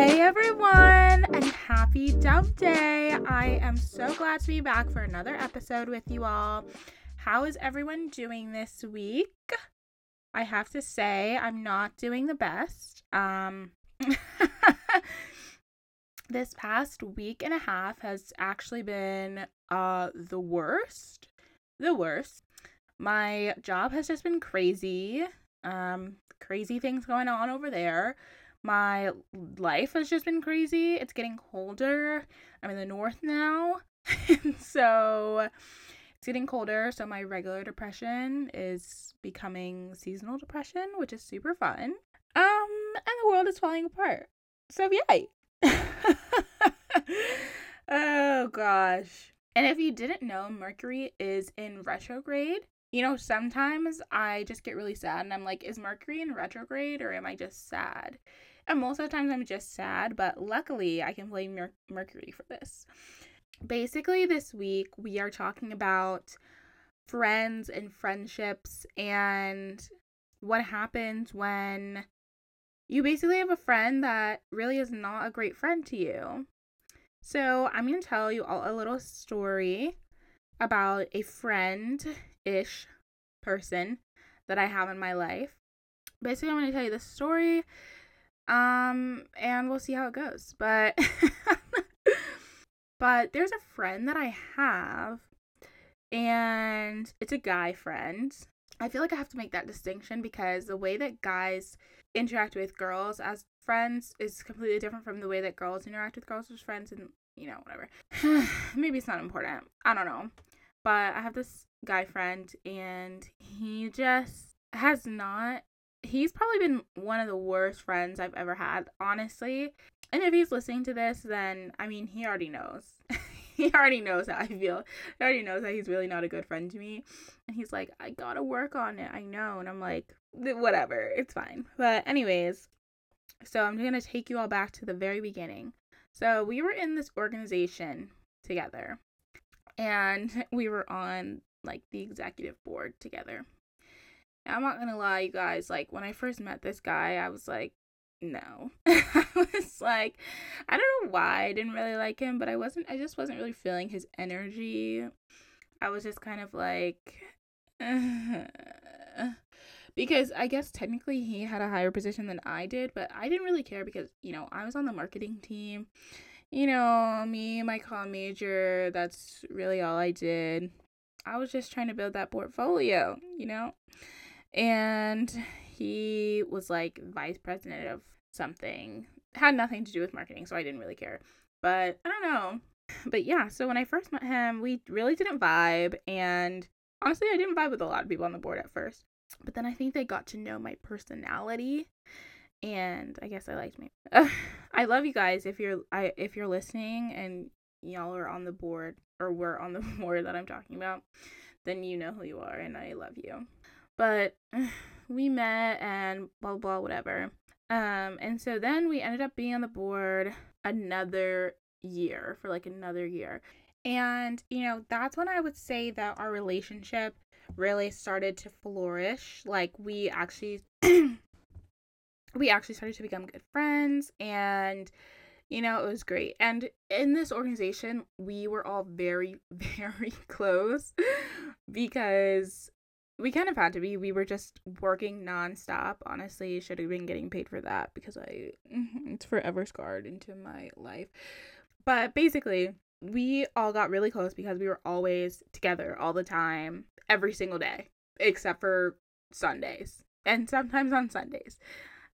Hey everyone, and happy Dump Day! I am so glad to be back for another episode with you all. How is everyone doing this week? I have to say, I'm not doing the best. Um, this past week and a half has actually been uh the worst. The worst. My job has just been crazy. Um, crazy things going on over there. My life has just been crazy. It's getting colder. I'm in the north now. so it's getting colder, so my regular depression is becoming seasonal depression, which is super fun. Um, and the world is falling apart. So yay. oh gosh. And if you didn't know, Mercury is in retrograde. You know, sometimes I just get really sad and I'm like, is Mercury in retrograde or am I just sad? And most of the times I'm just sad, but luckily I can blame Mer- Mercury for this. Basically, this week we are talking about friends and friendships and what happens when you basically have a friend that really is not a great friend to you. So, I'm going to tell you all a little story about a friend ish person that I have in my life. Basically, I'm going to tell you the story um and we'll see how it goes. But but there's a friend that I have and it's a guy friend. I feel like I have to make that distinction because the way that guys interact with girls as friends is completely different from the way that girls interact with girls as friends and you know whatever maybe it's not important i don't know but i have this guy friend and he just has not he's probably been one of the worst friends i've ever had honestly and if he's listening to this then i mean he already knows he already knows how I feel. He already knows that he's really not a good friend to me. And he's like, I gotta work on it. I know. And I'm like, whatever. It's fine. But, anyways, so I'm gonna take you all back to the very beginning. So, we were in this organization together, and we were on like the executive board together. I'm not gonna lie, you guys, like when I first met this guy, I was like, no. I was like, I don't know why I didn't really like him, but I wasn't, I just wasn't really feeling his energy. I was just kind of like, because I guess technically he had a higher position than I did, but I didn't really care because, you know, I was on the marketing team. You know, me, my com major, that's really all I did. I was just trying to build that portfolio, you know? And he was like vice president of something. Had nothing to do with marketing, so I didn't really care. But I don't know. But yeah, so when I first met him, we really didn't vibe. And honestly, I didn't vibe with a lot of people on the board at first. But then I think they got to know my personality. And I guess I liked me. I love you guys if you're I if you're listening and y'all are on the board or were on the board that I'm talking about, then you know who you are and I love you. But we met and blah blah whatever. Um, and so then we ended up being on the board another year for like another year. And you know, that's when I would say that our relationship really started to flourish. Like we actually we actually started to become good friends and you know, it was great. And in this organization, we were all very, very close because we kind of had to be. We were just working nonstop. Honestly, should have been getting paid for that because I it's forever scarred into my life. But basically, we all got really close because we were always together all the time, every single day, except for Sundays and sometimes on Sundays.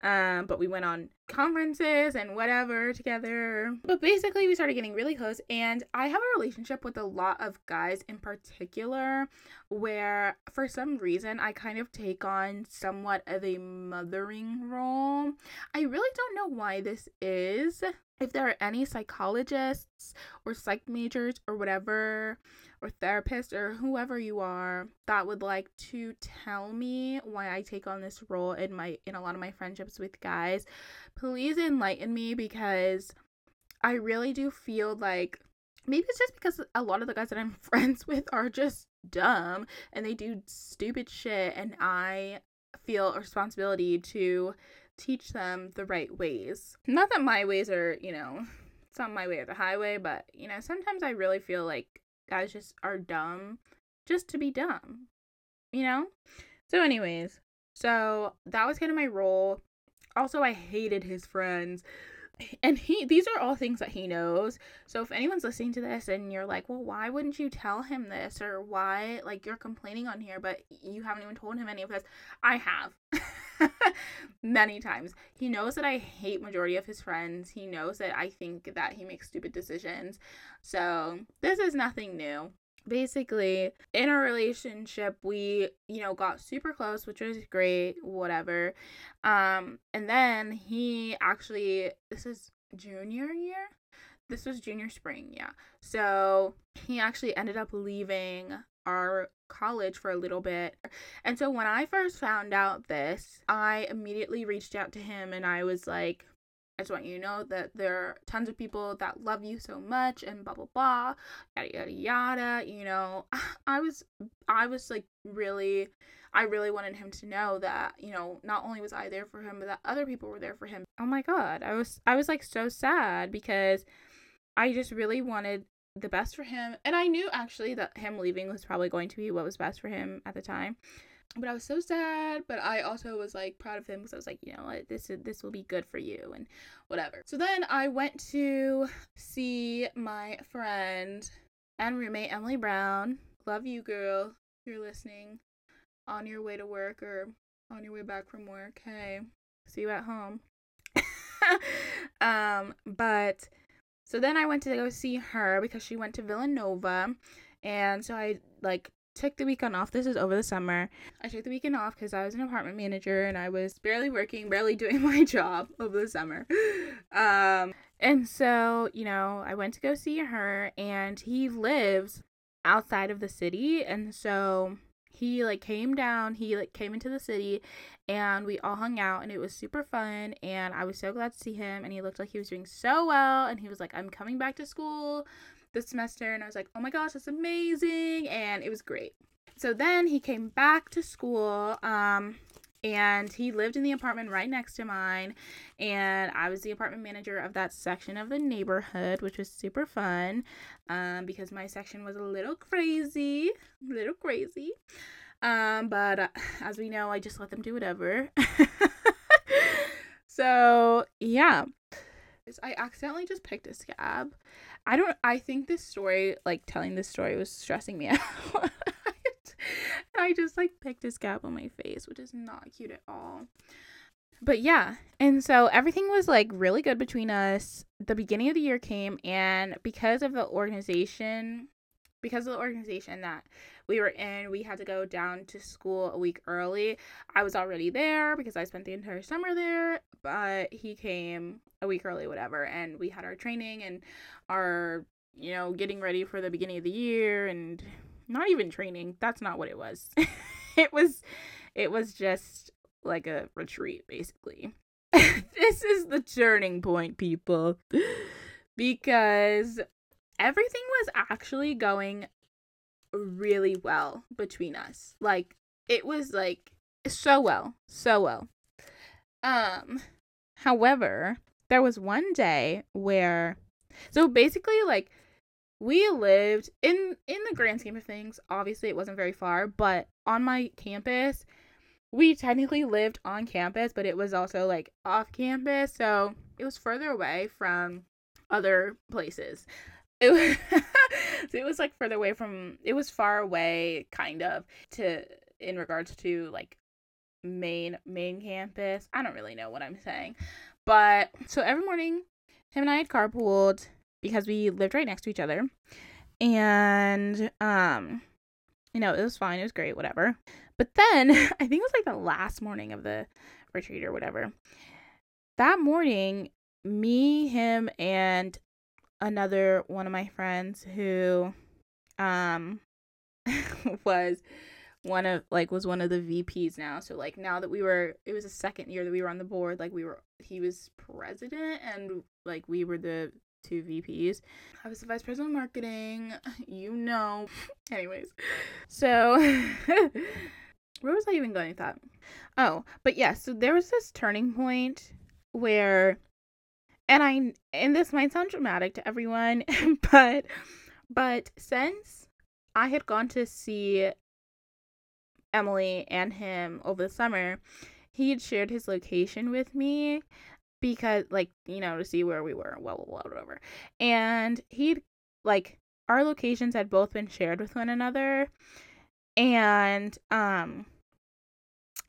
Um, but we went on conferences and whatever together. But basically, we started getting really close. And I have a relationship with a lot of guys in particular where, for some reason, I kind of take on somewhat of a mothering role. I really don't know why this is. If there are any psychologists or psych majors or whatever or therapists or whoever you are that would like to tell me why I take on this role in my in a lot of my friendships with guys, please enlighten me because I really do feel like maybe it's just because a lot of the guys that I'm friends with are just dumb and they do stupid shit and I feel a responsibility to teach them the right ways. Not that my ways are, you know, it's not my way or the highway, but you know, sometimes I really feel like guys just are dumb just to be dumb. You know? So anyways, so that was kind of my role. Also, I hated his friends and he these are all things that he knows so if anyone's listening to this and you're like well why wouldn't you tell him this or why like you're complaining on here but you haven't even told him any of this i have many times. He knows that i hate majority of his friends. He knows that i think that he makes stupid decisions. So this is nothing new. Basically in our relationship we you know got super close which was great whatever. Um and then he actually this is junior year? This was junior spring yeah. So he actually ended up leaving our college for a little bit. And so when i first found out this i immediately reached out to him and i was like I just want you to know that there are tons of people that love you so much and blah blah blah yada yada yada you know? I was I was like really I really wanted him to know that you know not only was I there for him but that other people were there for him. Oh my god I was I was like so sad because I just really wanted the best for him and I knew actually that him leaving was probably going to be what was best for him at the time but I was so sad. But I also was like proud of him because I was like, you know, what, this this will be good for you and whatever. So then I went to see my friend and roommate Emily Brown. Love you, girl. You're listening on your way to work or on your way back from work. Hey, see you at home. um, but so then I went to go see her because she went to Villanova, and so I like took the weekend off. This is over the summer. I took the weekend off because I was an apartment manager and I was barely working, barely doing my job over the summer. Um, and so, you know, I went to go see her and he lives outside of the city. And so he like came down, he like came into the city and we all hung out and it was super fun. And I was so glad to see him and he looked like he was doing so well. And he was like, I'm coming back to school this semester and I was like, "Oh my gosh, that's amazing." And it was great. So then he came back to school um and he lived in the apartment right next to mine and i was the apartment manager of that section of the neighborhood which was super fun um, because my section was a little crazy a little crazy um, but uh, as we know i just let them do whatever. So yeah. I accidentally just picked a scab. I don't I think this story like telling this story was stressing me out. I just like picked a scab on my face, which is not cute at all. But yeah, and so everything was like really good between us. The beginning of the year came and because of the organization because of the organization that we were in, we had to go down to school a week early. I was already there because I spent the entire summer there, but he came a week early, whatever, and we had our training and our, you know, getting ready for the beginning of the year and not even training. That's not what it was. it was it was just like a retreat basically. this is the turning point, people. because everything was actually going really well between us. Like it was like so well, so well. Um however, there was one day where so basically like we lived in in the grand scheme of things, obviously it wasn't very far, but on my campus we technically lived on campus, but it was also like off campus, so it was further away from other places. It was, it was like further away from it was far away kind of to in regards to like main main campus. I don't really know what i'm saying. But so every morning him and i had carpooled because we lived right next to each other. And um you know it was fine it was great whatever. But then i think it was like the last morning of the retreat or whatever. That morning me him and another one of my friends who um was one of like was one of the VPs now. So like now that we were it was the second year that we were on the board, like we were he was president and like we were the two VPs. I was the vice president of marketing, you know. Anyways. So where was I even going with that? Oh, but yeah, so there was this turning point where and I and this might sound dramatic to everyone, but but since I had gone to see Emily and him over the summer, he had shared his location with me because like, you know, to see where we were, blah whatever. And he'd like our locations had both been shared with one another. And um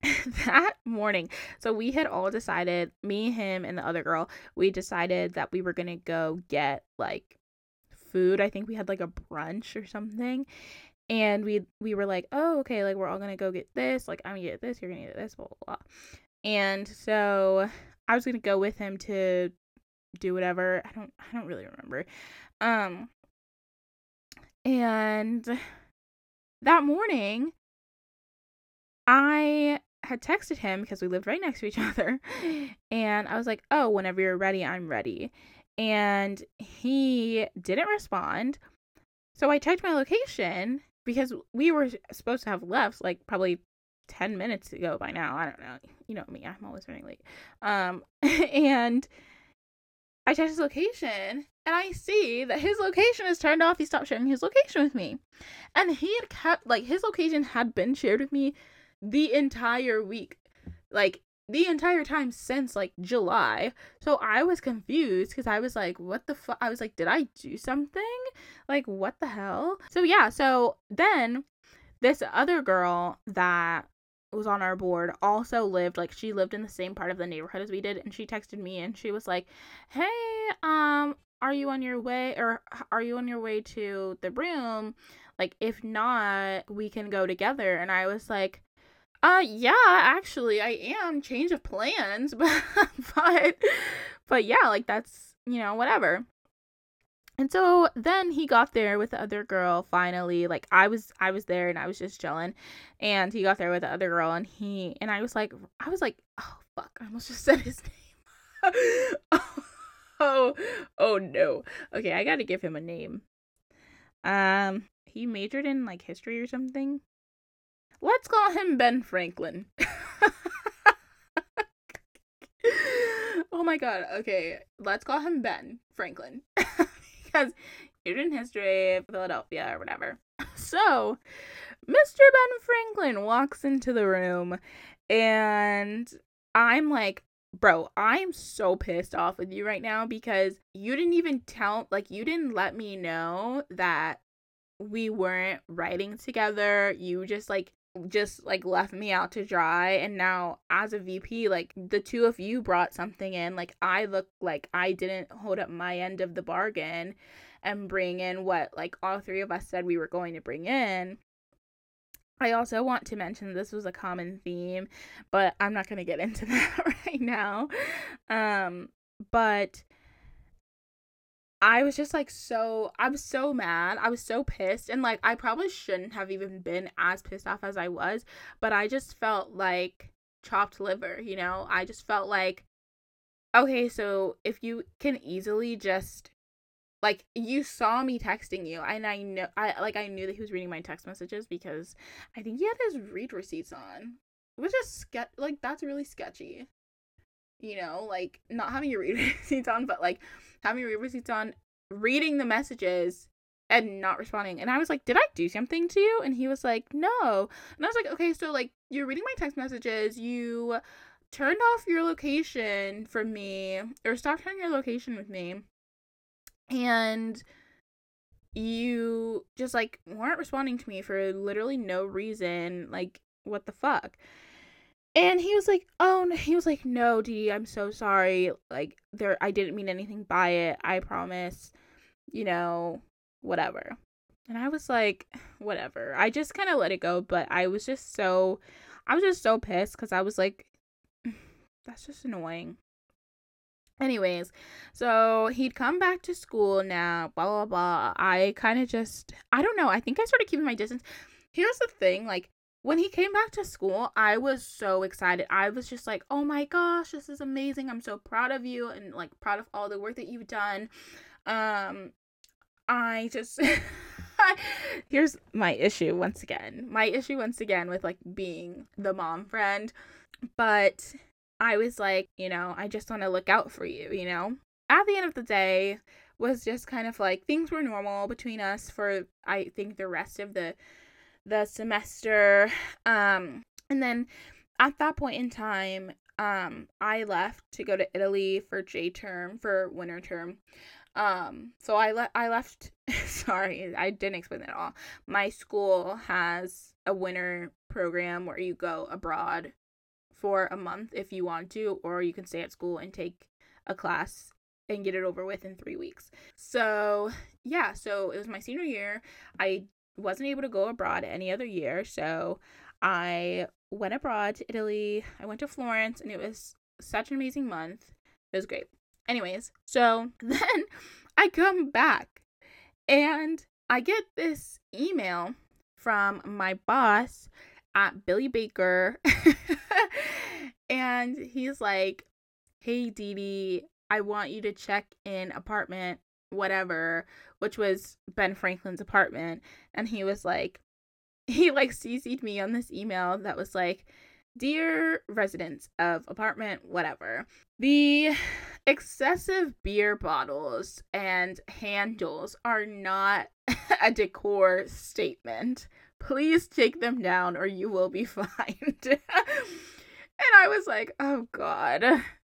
that morning, so we had all decided, me, him, and the other girl, we decided that we were gonna go get like food. I think we had like a brunch or something. And we we were like, oh, okay, like we're all gonna go get this. Like I'm gonna get this, you're gonna get this, blah blah blah. And so I was gonna go with him to do whatever. I don't I don't really remember. Um and that morning I had texted him because we lived right next to each other. And I was like, oh, whenever you're ready, I'm ready. And he didn't respond. So I checked my location because we were supposed to have left like probably 10 minutes ago by now. I don't know. You know me, I'm always running late. Um, and I checked his location and I see that his location is turned off. He stopped sharing his location with me. And he had kept, like, his location had been shared with me the entire week. Like the entire time since like July. So I was confused because I was like, what the fuck? I was like, did I do something? Like, what the hell? So yeah, so then this other girl that was on our board also lived like she lived in the same part of the neighborhood as we did and she texted me and she was like hey um are you on your way or are you on your way to the room like if not we can go together and i was like uh yeah, actually I am. Change of plans, but but but yeah, like that's, you know, whatever. And so then he got there with the other girl finally. Like I was I was there and I was just chilling. And he got there with the other girl and he and I was like I was like, oh fuck, I almost just said his name. oh, oh no. Okay, I gotta give him a name. Um he majored in like history or something. Let's call him Ben Franklin. oh my god. Okay, let's call him Ben Franklin. Because you're in history, Philadelphia, or whatever. So, Mr. Ben Franklin walks into the room, and I'm like, bro, I'm so pissed off with you right now because you didn't even tell, like, you didn't let me know that we weren't riding together. You just, like, just like left me out to dry and now as a VP like the two of you brought something in like I look like I didn't hold up my end of the bargain and bring in what like all three of us said we were going to bring in. I also want to mention this was a common theme but I'm not going to get into that right now. Um but I was just like so I was so mad. I was so pissed and like I probably shouldn't have even been as pissed off as I was, but I just felt like chopped liver, you know? I just felt like okay, so if you can easily just like you saw me texting you and I know I like I knew that he was reading my text messages because I think he had his read receipts on. Which is ske- like that's really sketchy. You know, like not having your read receipts on, but like having your read receipts on, reading the messages and not responding. And I was like, Did I do something to you? And he was like, No. And I was like, Okay, so like you're reading my text messages, you turned off your location from me, or stopped sharing your location with me, and you just like weren't responding to me for literally no reason. Like, what the fuck? And he was like, "Oh," he was like, "No, Dee, I'm so sorry. Like, there, I didn't mean anything by it. I promise. You know, whatever." And I was like, "Whatever." I just kind of let it go, but I was just so, I was just so pissed because I was like, "That's just annoying." Anyways, so he'd come back to school now, blah blah blah. I kind of just, I don't know. I think I started keeping my distance. Here's the thing, like when he came back to school, I was so excited. I was just like, "Oh my gosh, this is amazing. I'm so proud of you and like proud of all the work that you've done." Um I just Here's my issue once again. My issue once again with like being the mom friend. But I was like, you know, I just want to look out for you, you know? At the end of the day, was just kind of like things were normal between us for I think the rest of the the semester. Um and then at that point in time, um I left to go to Italy for J term for winter term. Um, so I le- I left. sorry, I didn't explain that at all. My school has a winter program where you go abroad for a month if you want to, or you can stay at school and take a class and get it over with in three weeks. So yeah, so it was my senior year. I wasn't able to go abroad any other year, so I went abroad to Italy. I went to Florence, and it was such an amazing month. It was great. Anyways, so then I come back and I get this email from my boss at Billy Baker. and he's like, Hey, Dee Dee, I want you to check in apartment, whatever, which was Ben Franklin's apartment. And he was like, he like CC'd me on this email that was like, Dear residents of apartment, whatever, the excessive beer bottles and handles are not a decor statement. Please take them down or you will be fined. and I was like, oh God.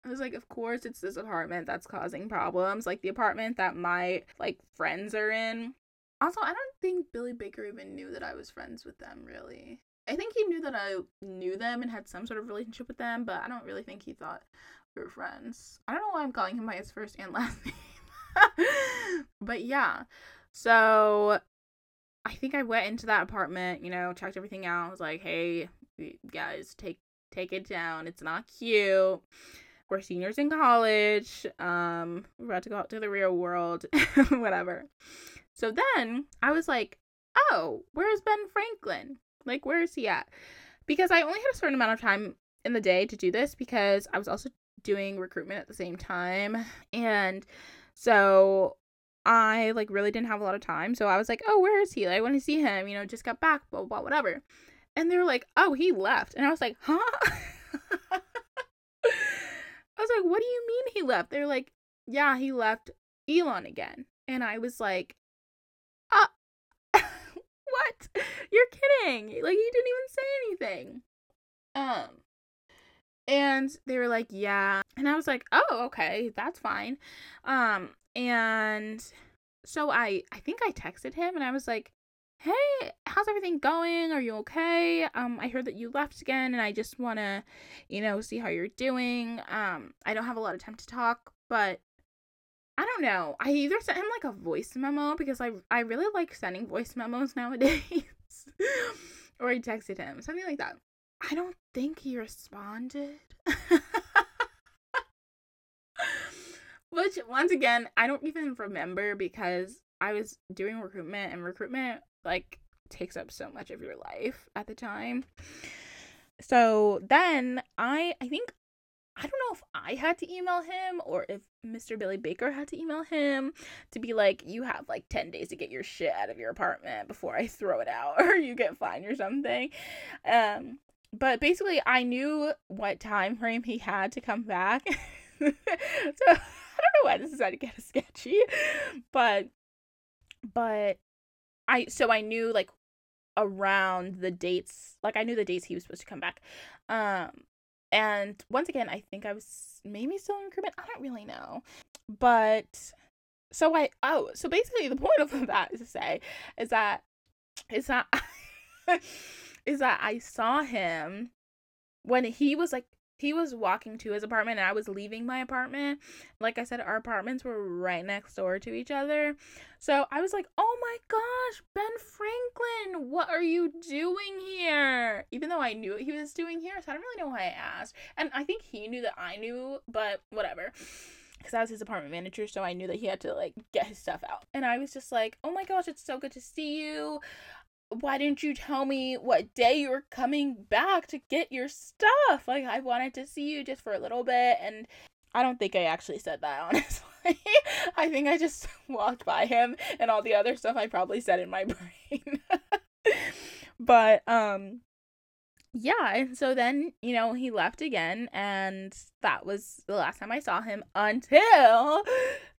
I was like, of course it's this apartment that's causing problems. Like the apartment that my like friends are in. Also, I don't think Billy Baker even knew that I was friends with them really. I think he knew that I knew them and had some sort of relationship with them, but I don't really think he thought we were friends. I don't know why I'm calling him by his first and last name. but yeah. So I think I went into that apartment, you know, checked everything out. I was like, "Hey, guys, take take it down. It's not cute. We're seniors in college. Um, we're about to go out to the real world, whatever." So then I was like, "Oh, where's Ben Franklin?" Like, where is he at? Because I only had a certain amount of time in the day to do this because I was also doing recruitment at the same time. And so I like really didn't have a lot of time. So I was like, oh, where is he? Like, I want to see him, you know, just got back, blah, blah, whatever. And they were like, oh, he left. And I was like, huh? Like, what do you mean he left? They're like, yeah, he left Elon again. And I was like, uh, what? You're kidding. Like he didn't even say anything. Um and they were like, "Yeah." And I was like, "Oh, okay. That's fine." Um and so I I think I texted him and I was like, "Hey, how's everything going? Are you okay? Um I heard that you left again and I just want to, you know, see how you're doing. Um I don't have a lot of time to talk, but I don't know. I either sent him like a voice memo because I I really like sending voice memos nowadays. or I texted him, something like that. I don't think he responded. Which once again, I don't even remember because I was doing recruitment and recruitment like takes up so much of your life at the time. So then I I think I don't know if I had to email him or if Mr. Billy Baker had to email him to be like, you have like 10 days to get your shit out of your apartment before I throw it out or you get fined or something. Um, but basically, I knew what time frame he had to come back. so I don't know why this is to get sketchy, but but I so I knew like around the dates like I knew the dates he was supposed to come back. Um and once again, I think I was maybe still in recruitment. I don't really know. But so I oh, so basically the point of that is to say is that is that is that I saw him when he was like he was walking to his apartment and I was leaving my apartment. Like I said, our apartments were right next door to each other. So I was like, oh my gosh, Ben Franklin, what are you doing here? Even though I knew what he was doing here, so I don't really know why I asked. And I think he knew that I knew, but whatever. Because I was his apartment manager, so I knew that he had to like get his stuff out. And I was just like, oh my gosh, it's so good to see you why didn't you tell me what day you were coming back to get your stuff? Like, I wanted to see you just for a little bit. And I don't think I actually said that, honestly. I think I just walked by him and all the other stuff I probably said in my brain. but um yeah, and so then, you know, he left again and that was the last time I saw him until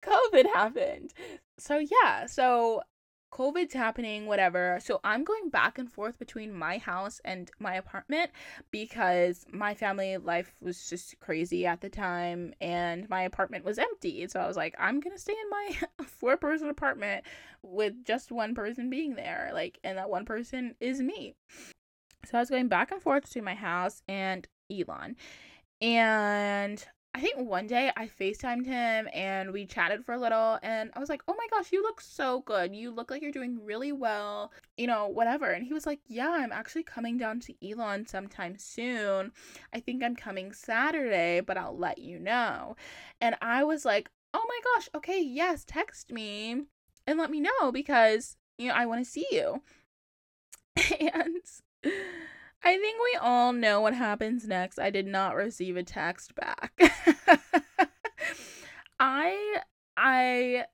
COVID happened. So yeah, so COVID's happening, whatever. So I'm going back and forth between my house and my apartment because my family life was just crazy at the time and my apartment was empty. So I was like, I'm going to stay in my four person apartment with just one person being there. Like, and that one person is me. So I was going back and forth between my house and Elon. And I think one day I FaceTimed him and we chatted for a little and I was like, "Oh my gosh, you look so good. You look like you're doing really well." You know, whatever. And he was like, "Yeah, I'm actually coming down to Elon sometime soon. I think I'm coming Saturday, but I'll let you know." And I was like, "Oh my gosh, okay, yes, text me and let me know because, you know, I want to see you." And I think we all know what happens next. I did not receive a text back. I I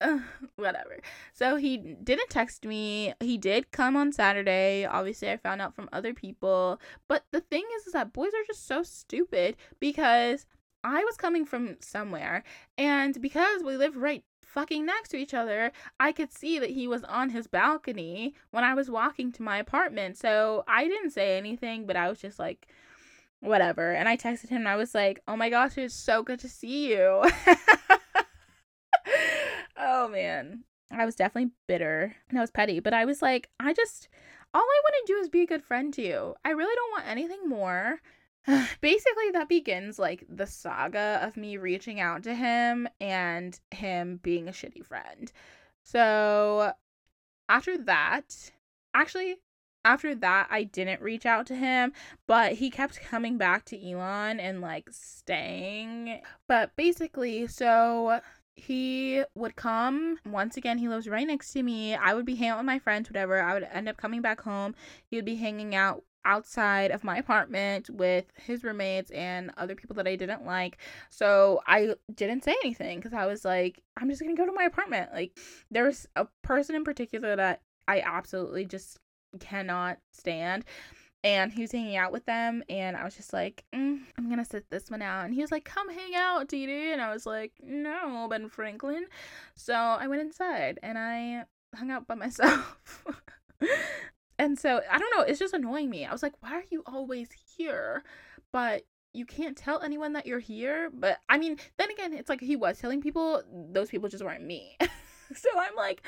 uh, whatever. So he didn't text me. He did come on Saturday. Obviously, I found out from other people. But the thing is, is that boys are just so stupid because I was coming from somewhere, and because we live right fucking next to each other, I could see that he was on his balcony when I was walking to my apartment. So I didn't say anything, but I was just like, whatever. And I texted him and I was like, oh my gosh, it's so good to see you. oh man. I was definitely bitter and I was petty, but I was like, I just, all I want to do is be a good friend to you. I really don't want anything more. basically that begins like the saga of me reaching out to him and him being a shitty friend. So after that, actually after that I didn't reach out to him, but he kept coming back to Elon and like staying. But basically, so he would come once again he lives right next to me i would be hanging out with my friends whatever i would end up coming back home he would be hanging out outside of my apartment with his roommates and other people that I didn't like. So I didn't say anything because I was like, I'm just gonna go to my apartment. Like, there's a person in particular that I absolutely just cannot stand. And he was hanging out with them, and I was just like, mm, I'm gonna sit this one out. And he was like, Come hang out, Didi. And I was like, No, Ben Franklin. So I went inside and I hung out by myself. And so I don't know, it's just annoying me. I was like, why are you always here? But you can't tell anyone that you're here. But I mean, then again, it's like he was telling people, those people just weren't me. so I'm like,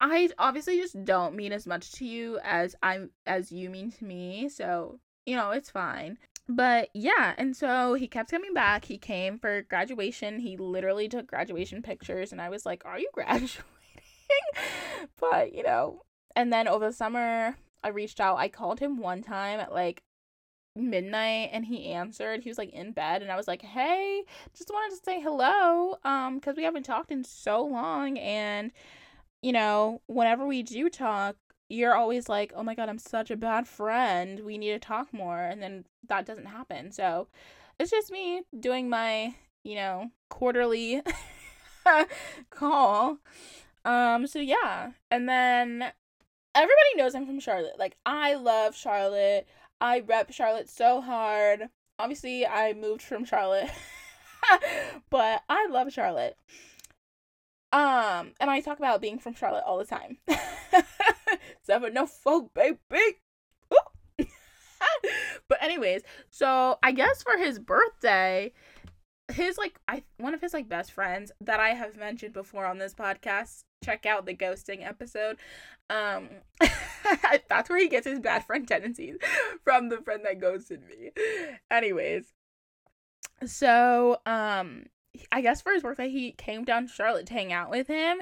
I obviously just don't mean as much to you as I'm as you mean to me. So, you know, it's fine. But yeah, and so he kept coming back. He came for graduation. He literally took graduation pictures and I was like, "Are you graduating?" but, you know, and then over the summer, I reached out. I called him one time at like midnight and he answered. He was like in bed and I was like, "Hey, just wanted to say hello um cuz we haven't talked in so long and you know, whenever we do talk, you're always like, "Oh my god, I'm such a bad friend. We need to talk more." And then that doesn't happen. So, it's just me doing my, you know, quarterly call. Um so yeah. And then everybody knows I'm from Charlotte. Like I love Charlotte. I rep Charlotte so hard. Obviously, I moved from Charlotte. but I love Charlotte. Um, and I talk about being from Charlotte all the time. Seven no folk, baby. but anyways, so I guess for his birthday, his like I one of his like best friends that I have mentioned before on this podcast. Check out the ghosting episode. Um that's where he gets his bad friend tendencies from the friend that ghosted me. Anyways, so um I guess for his birthday he came down to Charlotte to hang out with him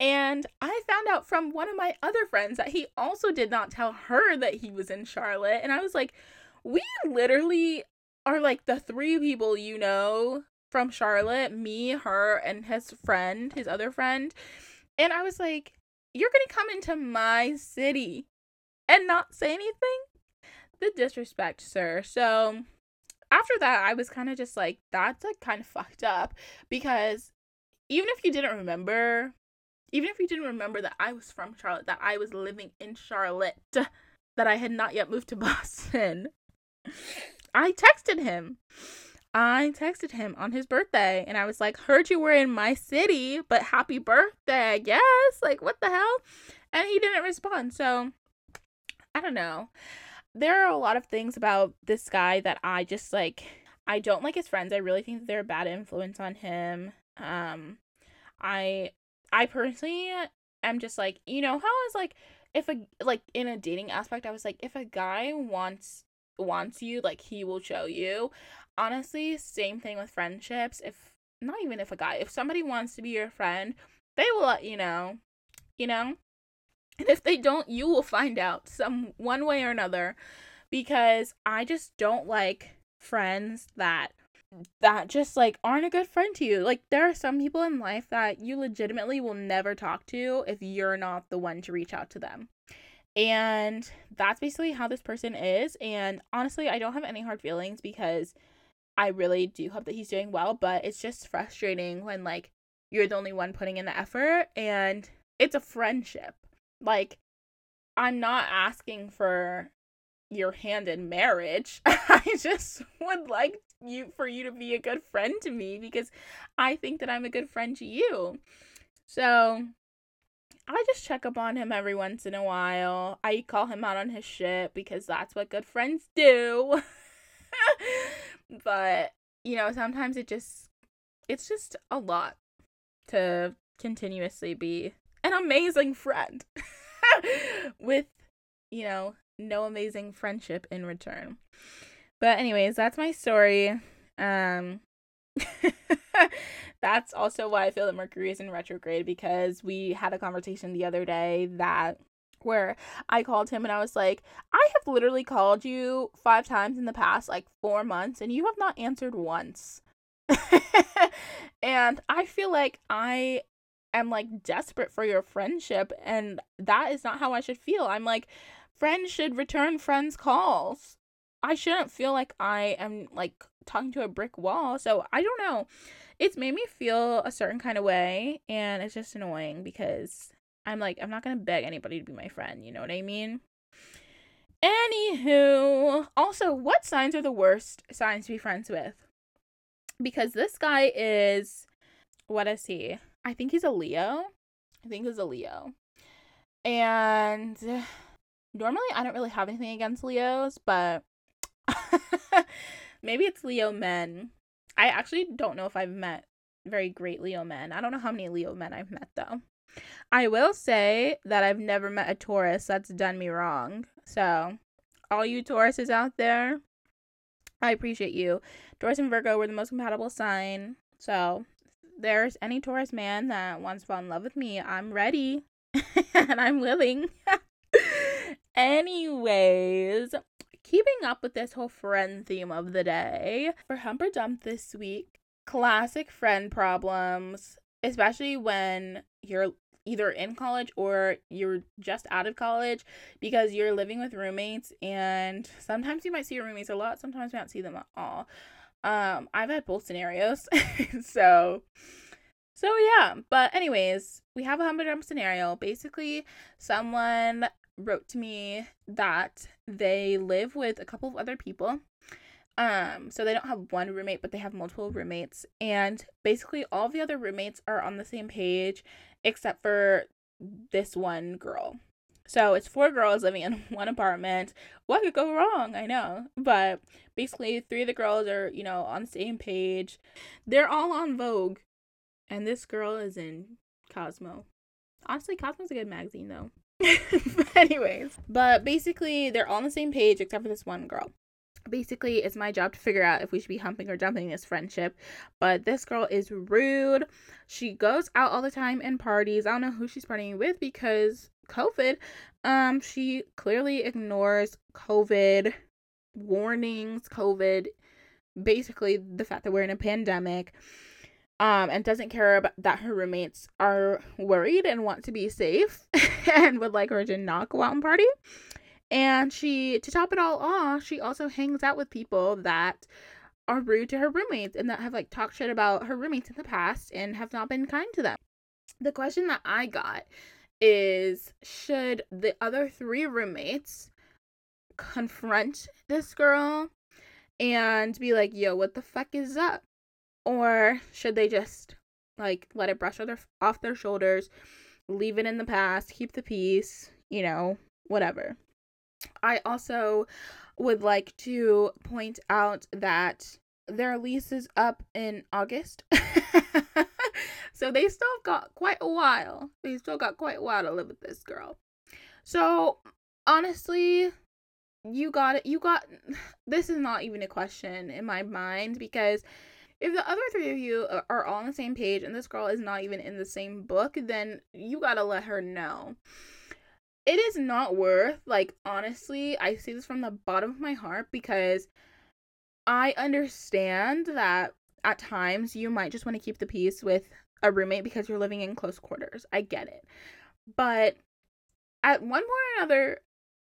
and I found out from one of my other friends that he also did not tell her that he was in Charlotte and I was like we literally are like the three people you know from Charlotte, me, her, and his friend, his other friend. And I was like, You're gonna come into my city and not say anything? The disrespect, sir. So after that, I was kind of just like, That's like kind of fucked up because even if you didn't remember, even if you didn't remember that I was from Charlotte, that I was living in Charlotte, that I had not yet moved to Boston, I texted him. I texted him on his birthday and I was like, Heard you were in my city, but happy birthday, guess. Like, what the hell? And he didn't respond. So, I don't know. There are a lot of things about this guy that I just like. I don't like his friends. I really think they're a bad influence on him. Um, I, I personally am just like, you know, how is like, if a like in a dating aspect, I was like, if a guy wants wants you, like he will show you. Honestly, same thing with friendships. If not even if a guy, if somebody wants to be your friend, they will let you know. You know? And if they don't, you will find out some one way or another because I just don't like friends that that just like aren't a good friend to you. Like there are some people in life that you legitimately will never talk to if you're not the one to reach out to them. And that's basically how this person is. And honestly, I don't have any hard feelings because I really do hope that he's doing well, but it's just frustrating when like you're the only one putting in the effort and it's a friendship. Like I'm not asking for your hand in marriage. I just would like you for you to be a good friend to me because I think that I'm a good friend to you. So I just check up on him every once in a while. I call him out on his shit because that's what good friends do. but, you know, sometimes it just it's just a lot to continuously be an amazing friend with, you know, no amazing friendship in return. But anyways, that's my story. Um that's also why I feel that Mercury is in retrograde because we had a conversation the other day that where I called him and I was like, I have literally called you five times in the past like four months and you have not answered once. and I feel like I am like desperate for your friendship and that is not how I should feel. I'm like, friends should return friends' calls. I shouldn't feel like I am like talking to a brick wall. So I don't know. It's made me feel a certain kind of way, and it's just annoying because I'm like, I'm not gonna beg anybody to be my friend. You know what I mean? Anywho, also, what signs are the worst signs to be friends with? Because this guy is, what is he? I think he's a Leo. I think he's a Leo. And normally I don't really have anything against Leos, but Maybe it's Leo men. I actually don't know if I've met very great Leo men. I don't know how many Leo men I've met though. I will say that I've never met a Taurus that's done me wrong. So, all you Tauruses out there, I appreciate you. Taurus and Virgo were the most compatible sign. So, there's any Taurus man that wants to fall in love with me, I'm ready and I'm willing. Anyways, keeping up with this whole friend theme of the day, for Hump or Dump this week, classic friend problems, especially when you're either in college or you're just out of college because you're living with roommates and sometimes you might see your roommates a lot, sometimes you don't see them at all. Um, I've had both scenarios. so so yeah, but anyways, we have a dump scenario. Basically, someone wrote to me that they live with a couple of other people. Um, so they don't have one roommate, but they have multiple roommates. And basically all the other roommates are on the same page except for this one girl. So it's four girls living in one apartment. What could go wrong? I know. But basically three of the girls are, you know, on the same page. They're all on Vogue. And this girl is in Cosmo. Honestly, Cosmo's a good magazine though. anyways, but basically, they're all on the same page except for this one girl. Basically, it's my job to figure out if we should be humping or dumping this friendship. But this girl is rude. She goes out all the time and parties. I don't know who she's partying with because COVID. Um, she clearly ignores COVID warnings, COVID, basically the fact that we're in a pandemic um, and doesn't care about that her roommates are worried and want to be safe and would like her to not go out and party. And she, to top it all off, she also hangs out with people that are rude to her roommates and that have like talked shit about her roommates in the past and have not been kind to them. The question that I got is should the other three roommates confront this girl and be like, yo, what the fuck is up? Or should they just like let it brush their, off their shoulders, leave it in the past, keep the peace, you know, whatever. I also would like to point out that their lease is up in August. so they still got quite a while. They still got quite a while to live with this girl. So honestly, you got it. You got this is not even a question in my mind because if the other three of you are all on the same page and this girl is not even in the same book, then you got to let her know it is not worth like honestly i say this from the bottom of my heart because i understand that at times you might just want to keep the peace with a roommate because you're living in close quarters. I get it. But at one point or another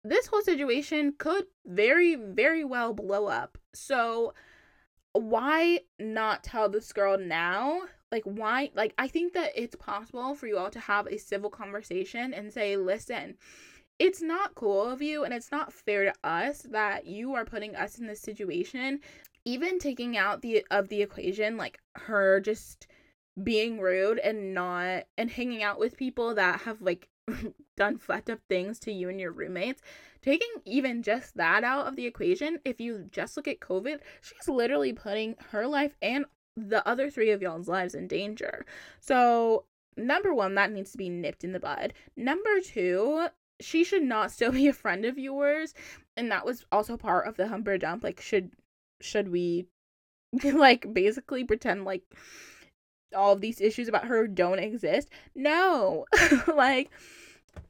this whole situation could very very well blow up. So why not tell this girl now like why like i think that it's possible for you all to have a civil conversation and say listen it's not cool of you and it's not fair to us that you are putting us in this situation. Even taking out the of the equation like her just being rude and not and hanging out with people that have like done fucked up things to you and your roommates. Taking even just that out of the equation if you just look at covid she's literally putting her life and the other three of y'all's lives in danger. So, number one, that needs to be nipped in the bud. Number two, she should not still be a friend of yours. And that was also part of the Hump or Dump. Like, should should we like basically pretend like all of these issues about her don't exist? No. like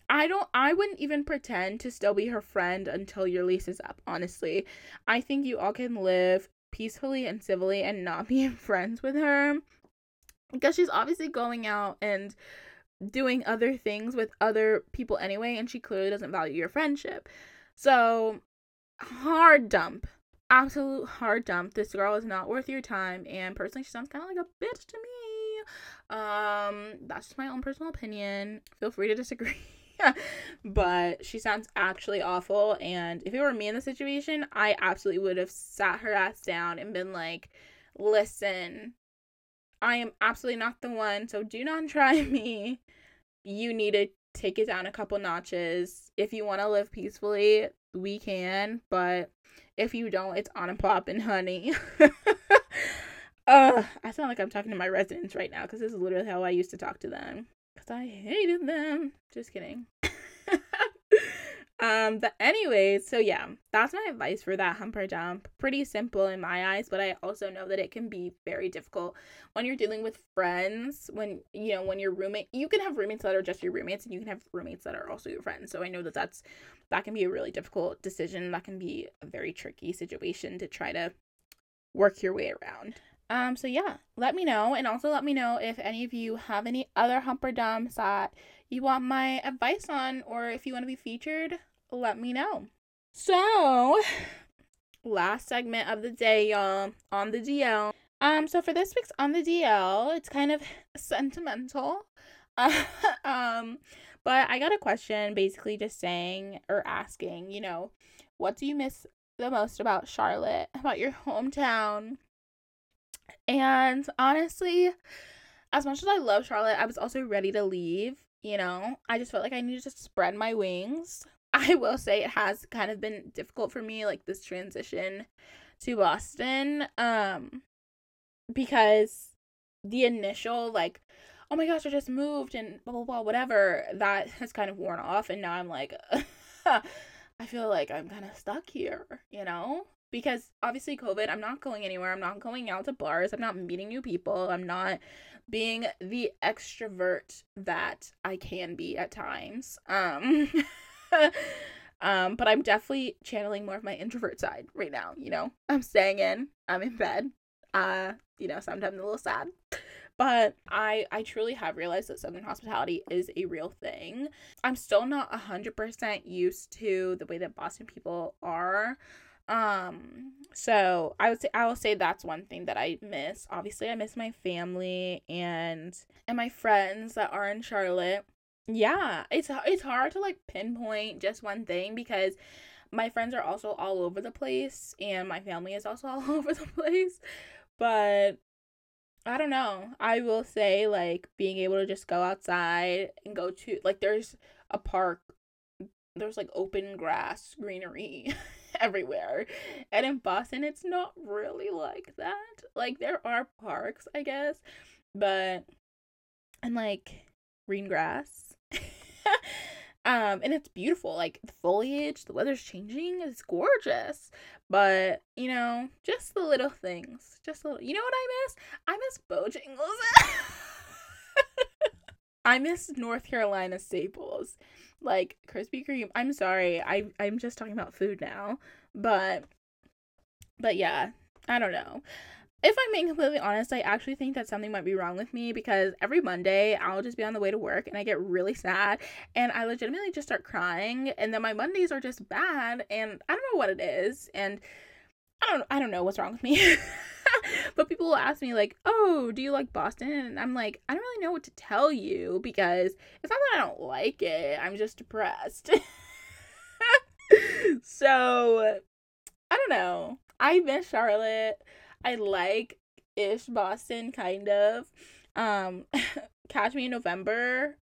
I don't I wouldn't even pretend to still be her friend until your lease is up, honestly. I think you all can live peacefully and civilly and not being friends with her because she's obviously going out and doing other things with other people anyway and she clearly doesn't value your friendship. So, hard dump. Absolute hard dump. This girl is not worth your time and personally she sounds kind of like a bitch to me. Um that's just my own personal opinion. Feel free to disagree. but she sounds actually awful. And if it were me in the situation, I absolutely would have sat her ass down and been like, listen, I am absolutely not the one. So do not try me. You need to take it down a couple notches. If you want to live peacefully, we can. But if you don't, it's on and honey. uh, I sound like I'm talking to my residents right now because this is literally how I used to talk to them because I hated them. Just kidding. um, but anyways, so yeah, that's my advice for that Hump or Dump. Pretty simple in my eyes, but I also know that it can be very difficult when you're dealing with friends. When you know when your roommate, you can have roommates that are just your roommates, and you can have roommates that are also your friends. So I know that that's that can be a really difficult decision. That can be a very tricky situation to try to work your way around. Um, so yeah, let me know, and also let me know if any of you have any other Hump or Dumps that you want my advice on, or if you want to be featured, let me know. So, last segment of the day, y'all, on the DL. Um, so for this week's on the DL, it's kind of sentimental. um, but I got a question basically just saying or asking, you know, what do you miss the most about Charlotte, about your hometown? And honestly, as much as I love Charlotte, I was also ready to leave. You know, I just felt like I needed to spread my wings. I will say it has kind of been difficult for me, like this transition to Boston. Um, because the initial, like, oh my gosh, I just moved and blah, blah, blah, whatever, that has kind of worn off. And now I'm like, I feel like I'm kind of stuck here, you know? Because obviously COVID, I'm not going anywhere. I'm not going out to bars. I'm not meeting new people. I'm not being the extrovert that I can be at times. Um um but I'm definitely channeling more of my introvert side right now, you know. I'm staying in. I'm in bed. Uh, you know, sometimes a little sad. But I I truly have realized that southern hospitality is a real thing. I'm still not 100% used to the way that Boston people are Um, so I would say I will say that's one thing that I miss. Obviously, I miss my family and and my friends that are in Charlotte. Yeah, it's it's hard to like pinpoint just one thing because my friends are also all over the place and my family is also all over the place. But I don't know. I will say like being able to just go outside and go to like there's a park there's like open grass, greenery everywhere. And in Boston it's not really like that. Like there are parks, I guess, but and like green grass. um and it's beautiful. Like the foliage, the weather's changing, it's gorgeous. But, you know, just the little things. Just little You know what I miss? I miss Bojangles. I miss North Carolina staples like Krispy Kreme. I'm sorry, I I'm just talking about food now, but but yeah, I don't know. If I'm being completely honest, I actually think that something might be wrong with me because every Monday I'll just be on the way to work and I get really sad and I legitimately just start crying and then my Mondays are just bad and I don't know what it is and I don't I don't know what's wrong with me. but people will ask me like, "Oh, do you like Boston?" And I'm like, "I don't really know what to tell you because it's not that I don't like it. I'm just depressed." so, I don't know. I miss Charlotte. I like ish Boston kind of. Um catch me in November,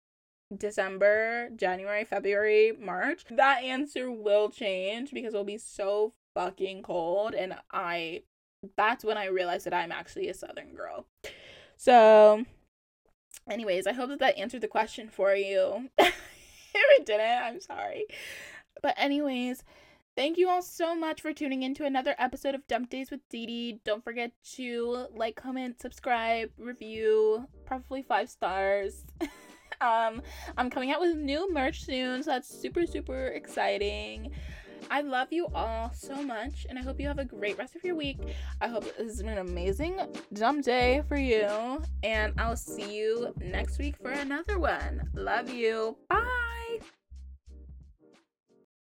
December, January, February, March. That answer will change because it'll be so fucking cold and I that's when I realized that I'm actually a southern girl. So anyways, I hope that that answered the question for you. if it didn't, I'm sorry. But anyways, thank you all so much for tuning in to another episode of Dump Days with Dee Dee. Don't forget to like, comment, subscribe, review, probably five stars. um, I'm coming out with new merch soon, so that's super, super exciting. I love you all so much, and I hope you have a great rest of your week. I hope this has been an amazing dumb day for you, and I'll see you next week for another one. Love you. Bye.